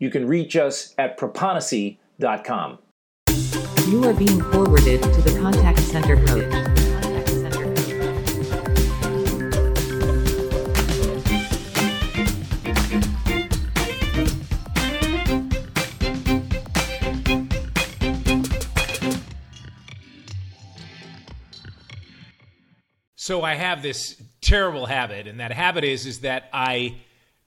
You can reach us at proponisi.com. You are being forwarded to the contact center coach. So I have this terrible habit, and that habit is is that I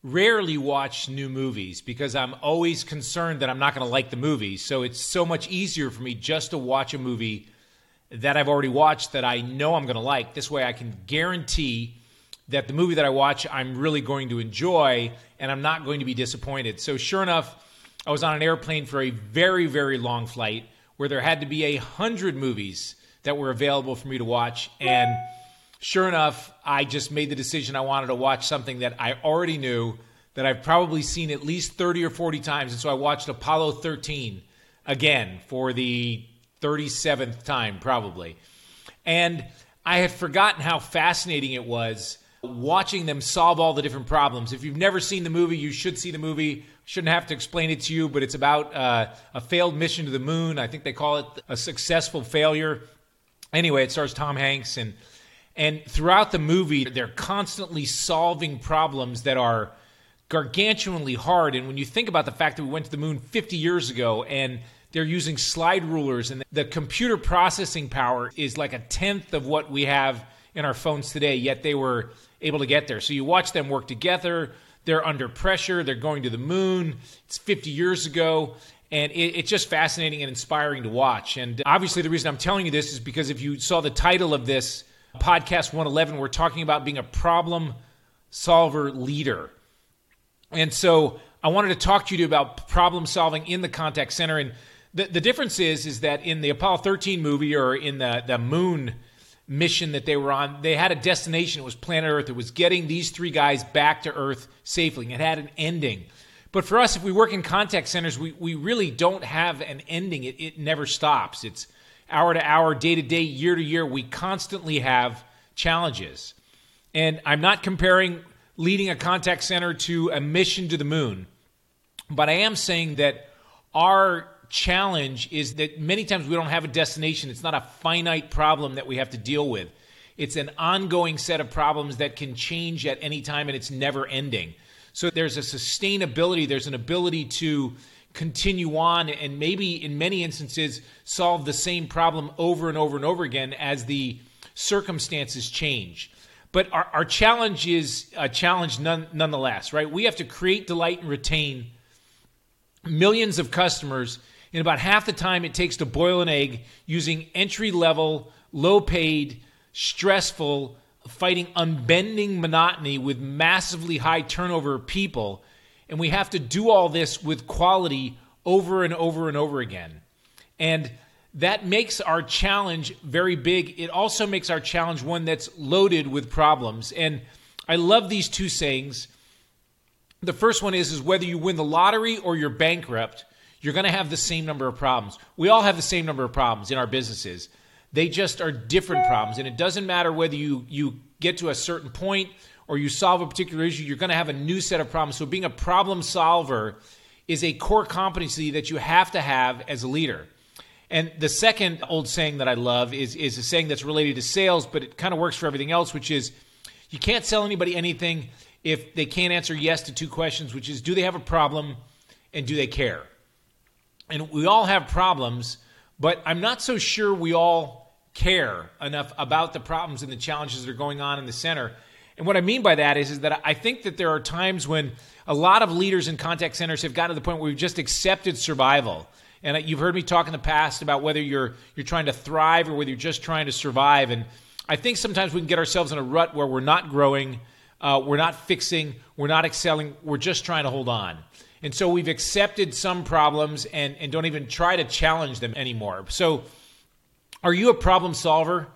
rarely watch new movies because I'm always concerned that I'm not going to like the movie. So it's so much easier for me just to watch a movie that I've already watched that I know I'm going to like. This way I can guarantee that the movie that I watch I'm really going to enjoy and I'm not going to be disappointed. So sure enough, I was on an airplane for a very very long flight where there had to be a hundred movies that were available for me to watch and sure enough, I just made the decision I wanted to watch something that I already knew that I've probably seen at least 30 or 40 times. And so I watched Apollo 13 again for the 37th time, probably. And I had forgotten how fascinating it was watching them solve all the different problems. If you've never seen the movie, you should see the movie. Shouldn't have to explain it to you, but it's about uh, a failed mission to the moon. I think they call it a successful failure. Anyway, it stars Tom Hanks and and throughout the movie, they're constantly solving problems that are gargantuanly hard. And when you think about the fact that we went to the moon 50 years ago and they're using slide rulers and the computer processing power is like a tenth of what we have in our phones today, yet they were able to get there. So you watch them work together. They're under pressure. They're going to the moon. It's 50 years ago. And it, it's just fascinating and inspiring to watch. And obviously, the reason I'm telling you this is because if you saw the title of this, podcast 111, we're talking about being a problem solver leader. And so I wanted to talk to you about problem solving in the contact center. And the, the difference is, is that in the Apollo 13 movie or in the, the moon mission that they were on, they had a destination. It was planet Earth. It was getting these three guys back to Earth safely. It had an ending. But for us, if we work in contact centers, we, we really don't have an ending. It, it never stops. It's hour to hour, day to day, year to year, we constantly have challenges. And I'm not comparing leading a contact center to a mission to the moon, but I am saying that our challenge is that many times we don't have a destination. It's not a finite problem that we have to deal with. It's an ongoing set of problems that can change at any time and it's never ending. So there's a sustainability, there's an ability to continue on and maybe in many instances solve the same problem over and over and over again as the circumstances change. But our, our challenge is a challenge none, nonetheless, right? We have to create, delight, and retain millions of customers in about half the time it takes to boil an egg using entry level, low paid, stressful, fighting unbending monotony with massively high turnover people and we have to do all this with quality over and over and over again. And that makes our challenge very big. It also makes our challenge one that's loaded with problems. And I love these two sayings. The first one is, is whether you win the lottery or you're bankrupt, you're going to have the same number of problems. We all have the same number of problems in our businesses. They just are different problems. And it doesn't matter whether you, you get to a certain point or you solve a particular issue, you're going to have a new set of problems. So being a problem solver is a core competency that you have to have as a leader. And the second old saying that I love is, is a saying that's related to sales, but it kind of works for everything else, which is you can't sell anybody anything if they can't answer yes to two questions, which is do they have a problem and do they care? And we all have problems, but I'm not so sure we all care enough about the problems and the challenges that are going on in the center and what I mean by that is, is that I think that there are times when a lot of leaders in contact centers have gotten to the point where we've just accepted survival. And you've heard me talk in the past about whether you're you're trying to thrive or whether you're just trying to survive. And I think sometimes we can get ourselves in a rut where we're not growing, uh, we're not fixing, we're not excelling, we're just trying to hold on. And so we've accepted some problems and, and don't even try to challenge them anymore. So, are you a problem solver?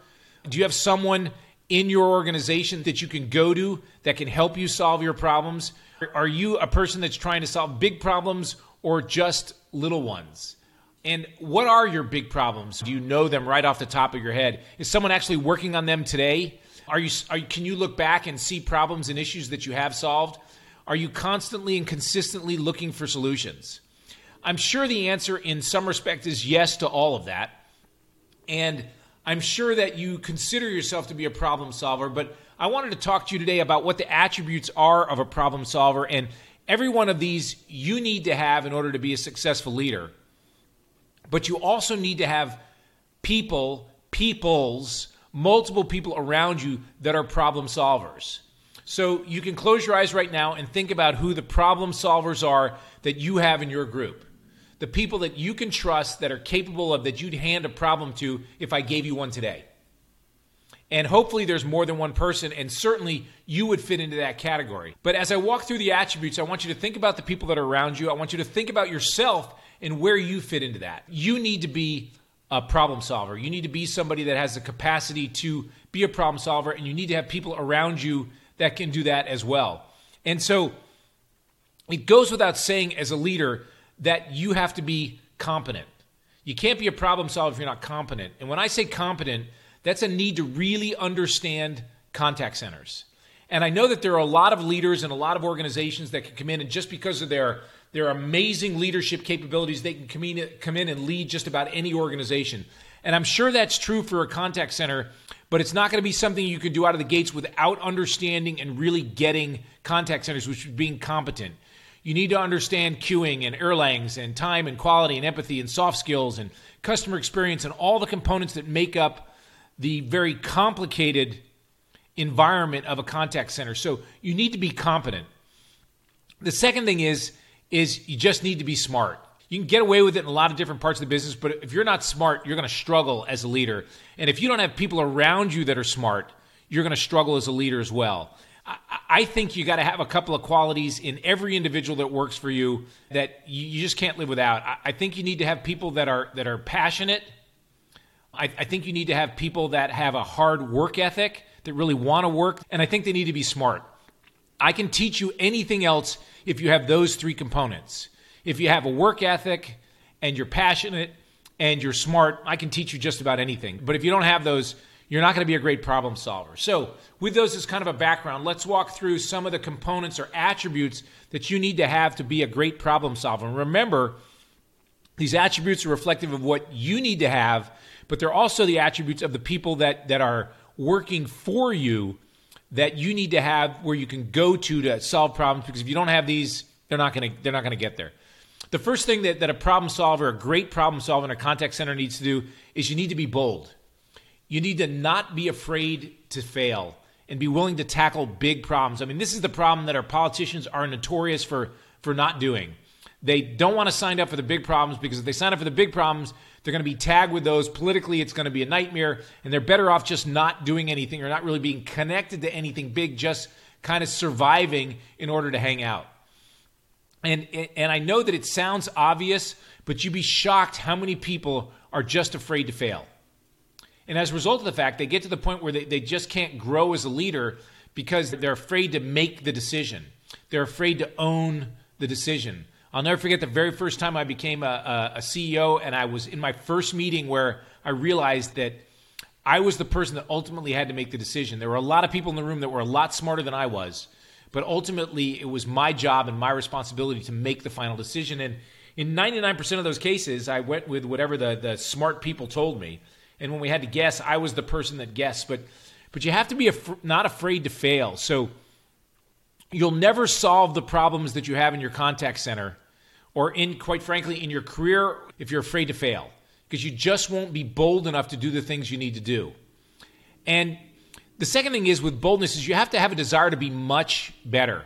Do you have someone in your organization that you can go to that can help you solve your problems? Are you a person that's trying to solve big problems or just little ones? And what are your big problems? Do you know them right off the top of your head? Is someone actually working on them today? Are you, are, can you look back and see problems and issues that you have solved? Are you constantly and consistently looking for solutions? I'm sure the answer in some respect is yes to all of that. And I'm sure that you consider yourself to be a problem solver, but I wanted to talk to you today about what the attributes are of a problem solver. And every one of these you need to have in order to be a successful leader. But you also need to have people, peoples, multiple people around you that are problem solvers. So you can close your eyes right now and think about who the problem solvers are that you have in your group. The people that you can trust that are capable of that you'd hand a problem to if I gave you one today. And hopefully there's more than one person, and certainly you would fit into that category. But as I walk through the attributes, I want you to think about the people that are around you. I want you to think about yourself and where you fit into that. You need to be a problem solver. You need to be somebody that has the capacity to be a problem solver, and you need to have people around you that can do that as well. And so it goes without saying as a leader that you have to be competent. You can't be a problem solver if you're not competent. And when I say competent, that's a need to really understand contact centers. And I know that there are a lot of leaders and a lot of organizations that can come in and just because of their their amazing leadership capabilities, they can come in, come in and lead just about any organization. And I'm sure that's true for a contact center but it's not going to be something you can do out of the gates without understanding and really getting contact centers, which is being competent. You need to understand queuing and Erlangs and time and quality and empathy and soft skills and customer experience and all the components that make up the very complicated environment of a contact center. So you need to be competent. The second thing is is you just need to be smart. You can get away with it in a lot of different parts of the business, but if you're not smart, you're going to struggle as a leader. And if you don't have people around you that are smart, you're going to struggle as a leader as well. I think you got to have a couple of qualities in every individual that works for you that you just can't live without. I think you need to have people that are that are passionate. I, I think you need to have people that have a hard work ethic that really want to work, and I think they need to be smart. I can teach you anything else if you have those three components. If you have a work ethic and you're passionate and you're smart, I can teach you just about anything. But if you don't have those, you're not going to be a great problem solver. So, with those as kind of a background, let's walk through some of the components or attributes that you need to have to be a great problem solver. Remember, these attributes are reflective of what you need to have, but they're also the attributes of the people that, that are working for you that you need to have where you can go to to solve problems because if you don't have these, they're not going to they're not going to get there. The first thing that, that a problem solver, a great problem solver in a contact center needs to do is you need to be bold. You need to not be afraid to fail and be willing to tackle big problems. I mean, this is the problem that our politicians are notorious for, for not doing. They don't want to sign up for the big problems because if they sign up for the big problems, they're going to be tagged with those. Politically, it's going to be a nightmare, and they're better off just not doing anything or not really being connected to anything big, just kind of surviving in order to hang out. And, and I know that it sounds obvious, but you'd be shocked how many people are just afraid to fail. And as a result of the fact, they get to the point where they, they just can't grow as a leader because they're afraid to make the decision. They're afraid to own the decision. I'll never forget the very first time I became a, a, a CEO, and I was in my first meeting where I realized that I was the person that ultimately had to make the decision. There were a lot of people in the room that were a lot smarter than I was, but ultimately, it was my job and my responsibility to make the final decision. And in 99% of those cases, I went with whatever the, the smart people told me. And when we had to guess, I was the person that guessed. But, but you have to be af- not afraid to fail. So you'll never solve the problems that you have in your contact center or in, quite frankly, in your career if you're afraid to fail because you just won't be bold enough to do the things you need to do. And the second thing is with boldness is you have to have a desire to be much better.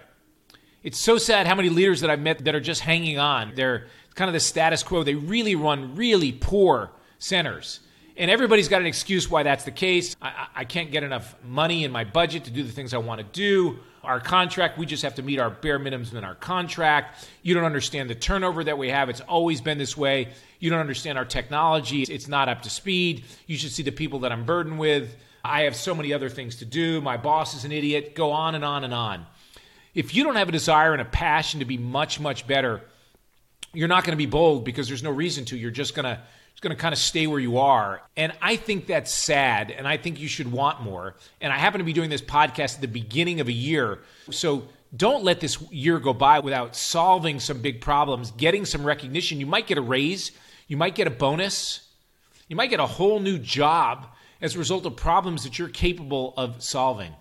It's so sad how many leaders that I've met that are just hanging on. They're kind of the status quo. They really run really poor centers. And everybody's got an excuse why that's the case. I, I can't get enough money in my budget to do the things I want to do. Our contract, we just have to meet our bare minimums in our contract. You don't understand the turnover that we have. It's always been this way. You don't understand our technology. It's not up to speed. You should see the people that I'm burdened with. I have so many other things to do. My boss is an idiot. Go on and on and on. If you don't have a desire and a passion to be much, much better, you're not going to be bold because there's no reason to. You're just going to going to kind of stay where you are. And I think that's sad. And I think you should want more. And I happen to be doing this podcast at the beginning of a year. So don't let this year go by without solving some big problems, getting some recognition. You might get a raise, you might get a bonus, you might get a whole new job as a result of problems that you're capable of solving.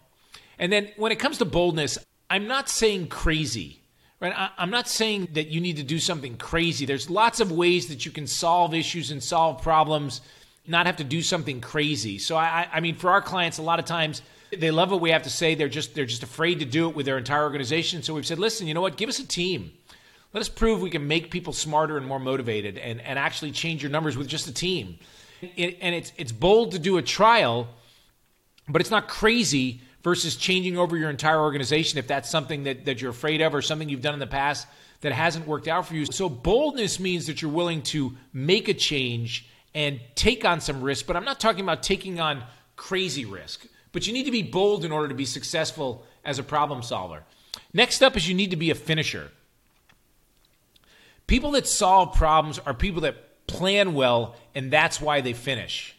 And then when it comes to boldness, I'm not saying crazy. Right? I, I'm not saying that you need to do something crazy. There's lots of ways that you can solve issues and solve problems, not have to do something crazy. So I, I mean, for our clients, a lot of times they love what we have to say. They're just they're just afraid to do it with their entire organization. So we've said, listen, you know what? Give us a team. Let us prove we can make people smarter and more motivated, and, and actually change your numbers with just a team. It, and it's it's bold to do a trial, but it's not crazy versus changing over your entire organization if that's something that, that you're afraid of or something you've done in the past that hasn't worked out for you. So, boldness means that you're willing to make a change and take on some risk, but I'm not talking about taking on crazy risk. But you need to be bold in order to be successful as a problem solver. Next up is you need to be a finisher. People that solve problems are people that plan well, and that's why they finish.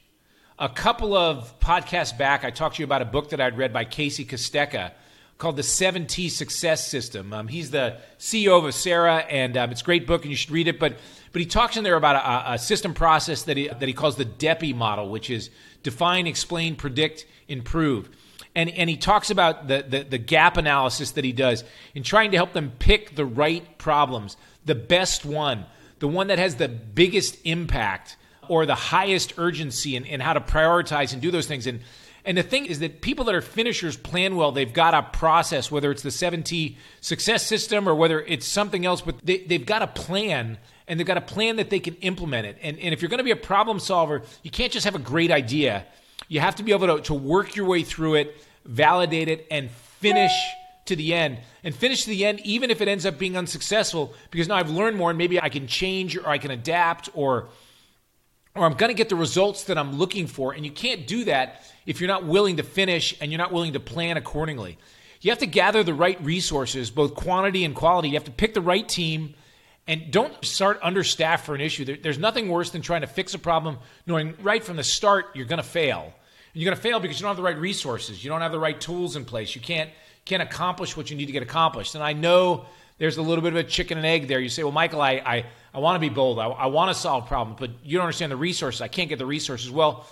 A couple of podcasts back, I talked to you about a book that I'd read by Casey Kostecka called The 7T Success System. Um, he's the CEO of Acera, and um, it's a great book, and you should read it. But but he talks in there about a, a system process that he, that he calls the DEPI model, which is define, explain, predict, improve. And, and he talks about the, the, the gap analysis that he does in trying to help them pick the right problems, the best one, the one that has the biggest impact or the highest urgency in how to prioritize and do those things. And and the thing is that people that are finishers plan well. They've got a process, whether it's the 7T success system or whether it's something else, but they, they've got a plan and they've got a plan that they can implement it. And, and if you're going to be a problem solver, you can't just have a great idea. You have to be able to, to work your way through it, validate it, and finish to the end. And finish to the end, even if it ends up being unsuccessful, because now I've learned more and maybe I can change or I can adapt or or I'm going to get the results that I'm looking for. And you can't do that if you're not willing to finish and you're not willing to plan accordingly. You have to gather the right resources, both quantity and quality. You have to pick the right team and don't start understaffed for an issue. There, there's nothing worse than trying to fix a problem knowing right from the start you're going to fail. And you're going to fail because you don't have the right resources. You don't have the right tools in place. You can't can't accomplish what you need to get accomplished. And I know there's a little bit of a chicken and egg there. You say, well, Michael, I, I, I want to be bold. I, I want to solve problems, but you don't understand the resources. I can't get the resources. Well,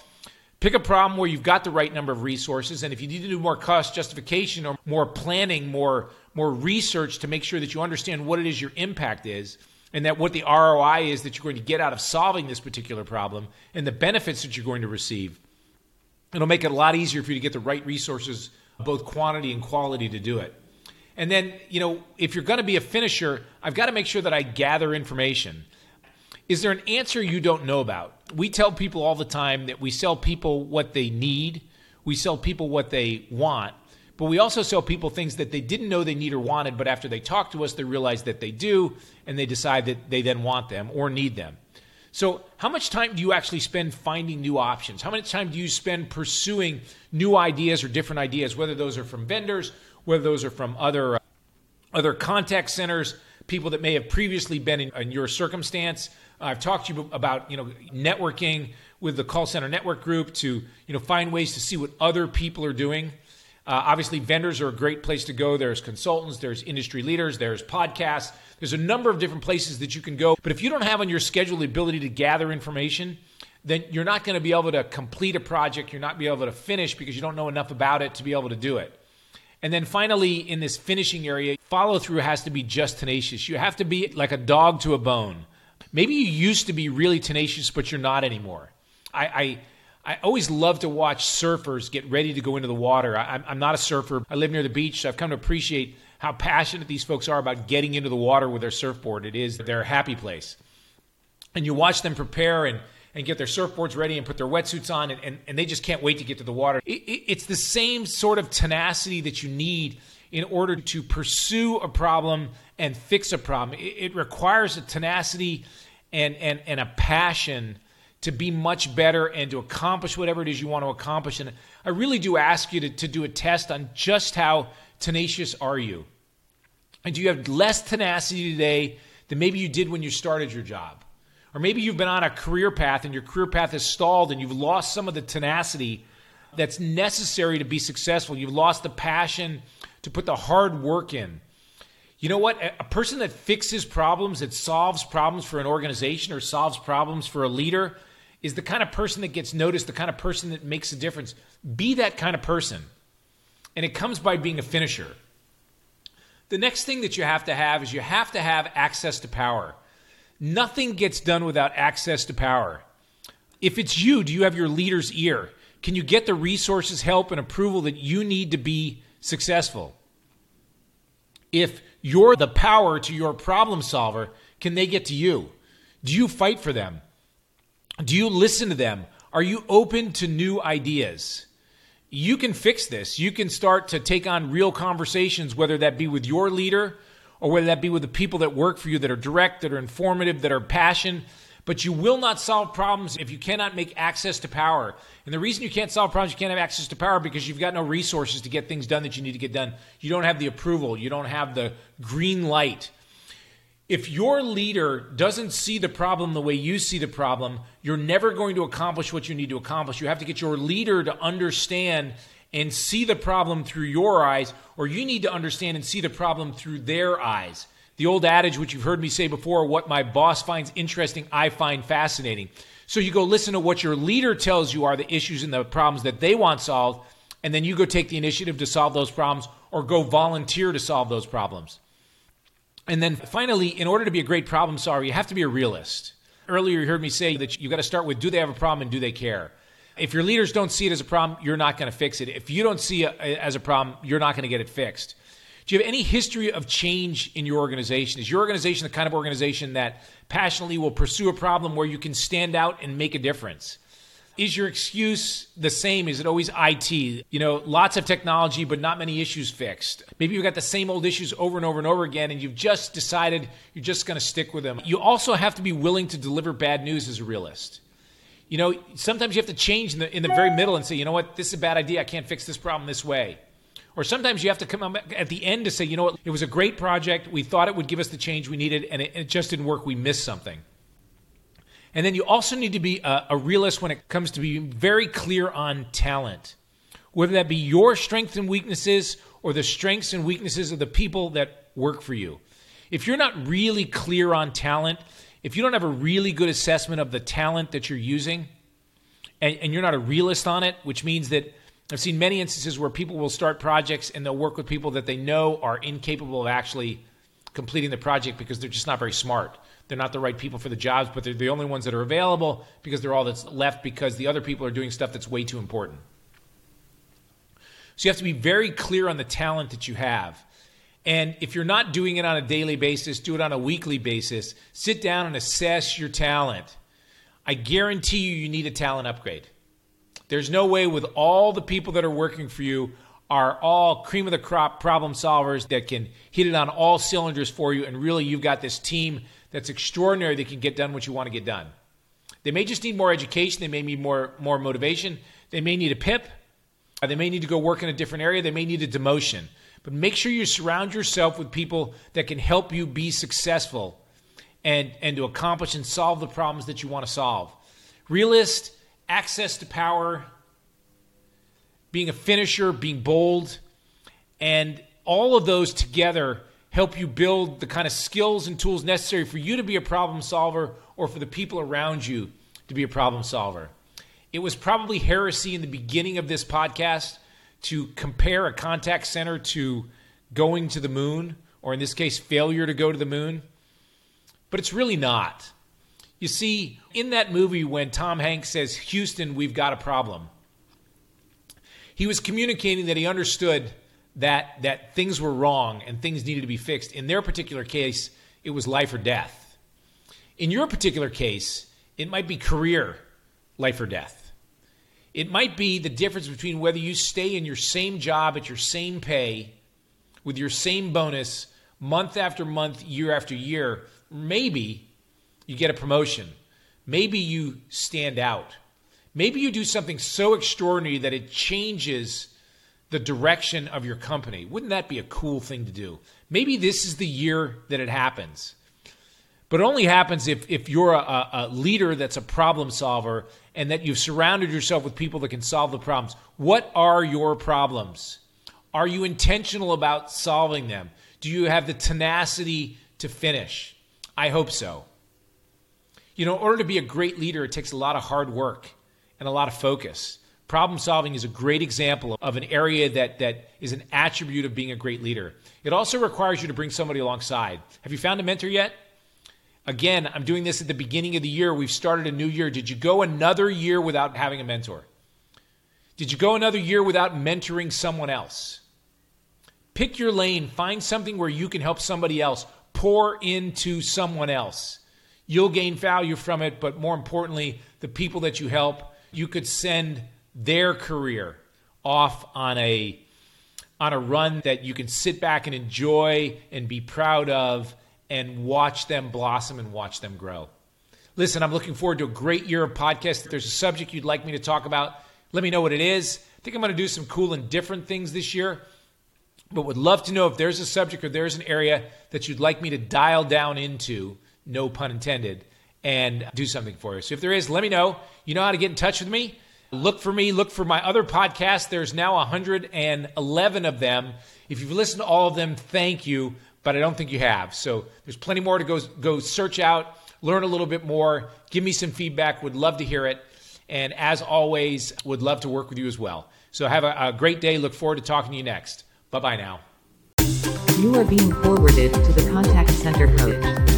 pick a problem where you've got the right number of resources. And if you need to do more cost justification or more planning, more, more research to make sure that you understand what it is your impact is, and that what the ROI is that you're going to get out of solving this particular problem and the benefits that you're going to receive. It'll make it a lot easier for you to get the right resources, both quantity and quality, to do it. And then, you know, if you're going to be a finisher, I've got to make sure that I gather information. Is there an answer you don't know about? We tell people all the time that we sell people what they need, we sell people what they want, but we also sell people things that they didn't know they need or wanted, but after they talk to us, they realize that they do, and they decide that they then want them or need them. So, how much time do you actually spend finding new options? How much time do you spend pursuing new ideas or different ideas, whether those are from vendors whether those are from other uh, other contact centers, people that may have previously been in, in your circumstance. Uh, I've talked to you about you know networking with the call center network group to you know find ways to see what other people are doing. Uh, obviously, vendors are a great place to go. There's consultants, there's industry leaders, there's podcasts. There's a number of different places that you can go. But if you don't have on your schedule the ability to gather information, then you're not going to be able to complete a project. You're not be able to finish because you don't know enough about it to be able to do it. And then finally, in this finishing area, follow through has to be just tenacious. You have to be like a dog to a bone. Maybe you used to be really tenacious, but you're not anymore. I, I, I always love to watch surfers get ready to go into the water. I, I'm not a surfer. I live near the beach, so I've come to appreciate how passionate these folks are about getting into the water with their surfboard. It is their happy place. And you watch them prepare and and get their surfboards ready and put their wetsuits on, and, and, and they just can't wait to get to the water. It, it, it's the same sort of tenacity that you need in order to pursue a problem and fix a problem. It, it requires a tenacity and, and, and a passion to be much better and to accomplish whatever it is you want to accomplish. And I really do ask you to, to do a test on just how tenacious are you. And do you have less tenacity today than maybe you did when you started your job? Or maybe you've been on a career path and your career path has stalled and you've lost some of the tenacity that's necessary to be successful. You've lost the passion to put the hard work in. You know what? A person that fixes problems, that solves problems for an organization or solves problems for a leader, is the kind of person that gets noticed, the kind of person that makes a difference. Be that kind of person. And it comes by being a finisher. The next thing that you have to have is you have to have access to power. Nothing gets done without access to power. If it's you, do you have your leader's ear? Can you get the resources, help, and approval that you need to be successful? If you're the power to your problem solver, can they get to you? Do you fight for them? Do you listen to them? Are you open to new ideas? You can fix this. You can start to take on real conversations, whether that be with your leader or whether that be with the people that work for you that are direct, that are informative, that are passionate. But you will not solve problems if you cannot make access to power. And the reason you can't solve problems, you can't have access to power because you've got no resources to get things done that you need to get done. You don't have the approval, you don't have the green light. If your leader doesn't see the problem the way you see the problem, you're never going to accomplish what you need to accomplish. You have to get your leader to understand and see the problem through your eyes, or you need to understand and see the problem through their eyes. The old adage, which you've heard me say before, what my boss finds interesting, I find fascinating. So you go listen to what your leader tells you are the issues and the problems that they want solved, and then you go take the initiative to solve those problems or go volunteer to solve those problems. And then finally, in order to be a great problem solver, you have to be a realist. Earlier, you heard me say that you've got to start with do they have a problem and do they care? If your leaders don't see it as a problem, you're not going to fix it. If you don't see it uh, as a problem, you're not going to get it fixed. Do you have any history of change in your organization? Is your organization the kind of organization that passionately will pursue a problem where you can stand out and make a difference? Is your excuse the same? Is it always IT? You know, lots of technology, but not many issues fixed. Maybe you've got the same old issues over and over and over again, and you've just decided you're just going to stick with them. You also have to be willing to deliver bad news as a realist. You know, sometimes you have to change in the, in the very middle and say, you know what, this is a bad idea. I can't fix this problem this way. Or sometimes you have to come at the end to say, you know what, it was a great project. We thought it would give us the change we needed, and it, it just didn't work. We missed something. And then you also need to be a, a realist when it comes to being very clear on talent, whether that be your strengths and weaknesses or the strengths and weaknesses of the people that work for you. If you're not really clear on talent, if you don't have a really good assessment of the talent that you're using, and, and, you're not a realist on it, which means that I've seen many instances where people will start projects and they'll work with people that they know are incapable of actually completing the project because they're just not very smart. They're not the right people for the jobs, but they're the only ones that are available because they're all that's left because the other people are doing stuff that's way too important. So you have to be very clear on the talent that you have. And if you're not doing it on a daily basis, do it on a weekly basis. Sit down and assess your talent. I guarantee you, you need a talent upgrade. There's no way with all the people that are working for you are all cream of the crop problem solvers that can hit it on all cylinders for you. And really, you've got this team that's extraordinary that can get done what you want to get done. They may just need more education. They may need more, more motivation. They may need a PIP. They may need to go work in a different area. They may need a demotion. But make sure you surround yourself with people that can help you be successful and, and to accomplish and solve the problems that you want to solve. Realist, access to power, being a finisher, being bold, and all of those together help you build the kind of skills and tools necessary for you to be a problem solver or for the people around you to be a problem solver. It was probably heresy in the beginning of this podcast to compare a contact center to going to the moon, or in this case, failure to go to the moon. But it's really not. You see, in that movie, when Tom Hanks says, Houston, we've got a problem, he was communicating that he understood that, that things were wrong and things needed to be fixed. In their particular case, it was life or death. In your particular case, it might be career life or death. It might be the difference between whether you stay in your same job at your same pay with your same bonus month after month, year after year. Maybe you get a promotion. Maybe you stand out. Maybe you do something so extraordinary that it changes the direction of your company. Wouldn't that be a cool thing to do? Maybe this is the year that it happens. But it only happens if, if you're a, a leader that's a problem solver and that you've surrounded yourself with people that can solve the problems. What are your problems? Are you intentional about solving them? Do you have the tenacity to finish? I hope so. You know, in order to be a great leader, it takes a lot of hard work and a lot of focus. Problem solving is a great example of an area that, that is an attribute of being a great leader. It also requires you to bring somebody alongside. Have you found a mentor yet? Again, I'm doing this at the beginning of the year. We've started a new year. Did you go another year without having a mentor? Did you go another year without mentoring someone else? Pick your lane, find something where you can help somebody else, pour into someone else. You'll gain value from it, but more importantly, the people that you help, you could send their career off on a on a run that you can sit back and enjoy and be proud of and watch them blossom and watch them grow. Listen, I'm looking forward to a great year of podcasts. If there's a subject you'd like me to talk about, let me know what it is. I think I'm going to do some cool and different things this year, but would love to know if there's a subject or there's an area that you'd like me to dial down into, no pun intended, and do something for you. So if there is, let me know. You know how to get in touch with me. Look for me, look for my other podcasts. There's now 111 of them. If you've listened to all of them, thank you but I don't think you have. So there's plenty more to go go search out, learn a little bit more, give me some feedback. Would love to hear it. And as always, would love to work with you as well. So have a, a great day. Look forward to talking to you next. Bye bye now. You are being forwarded to the contact center coach.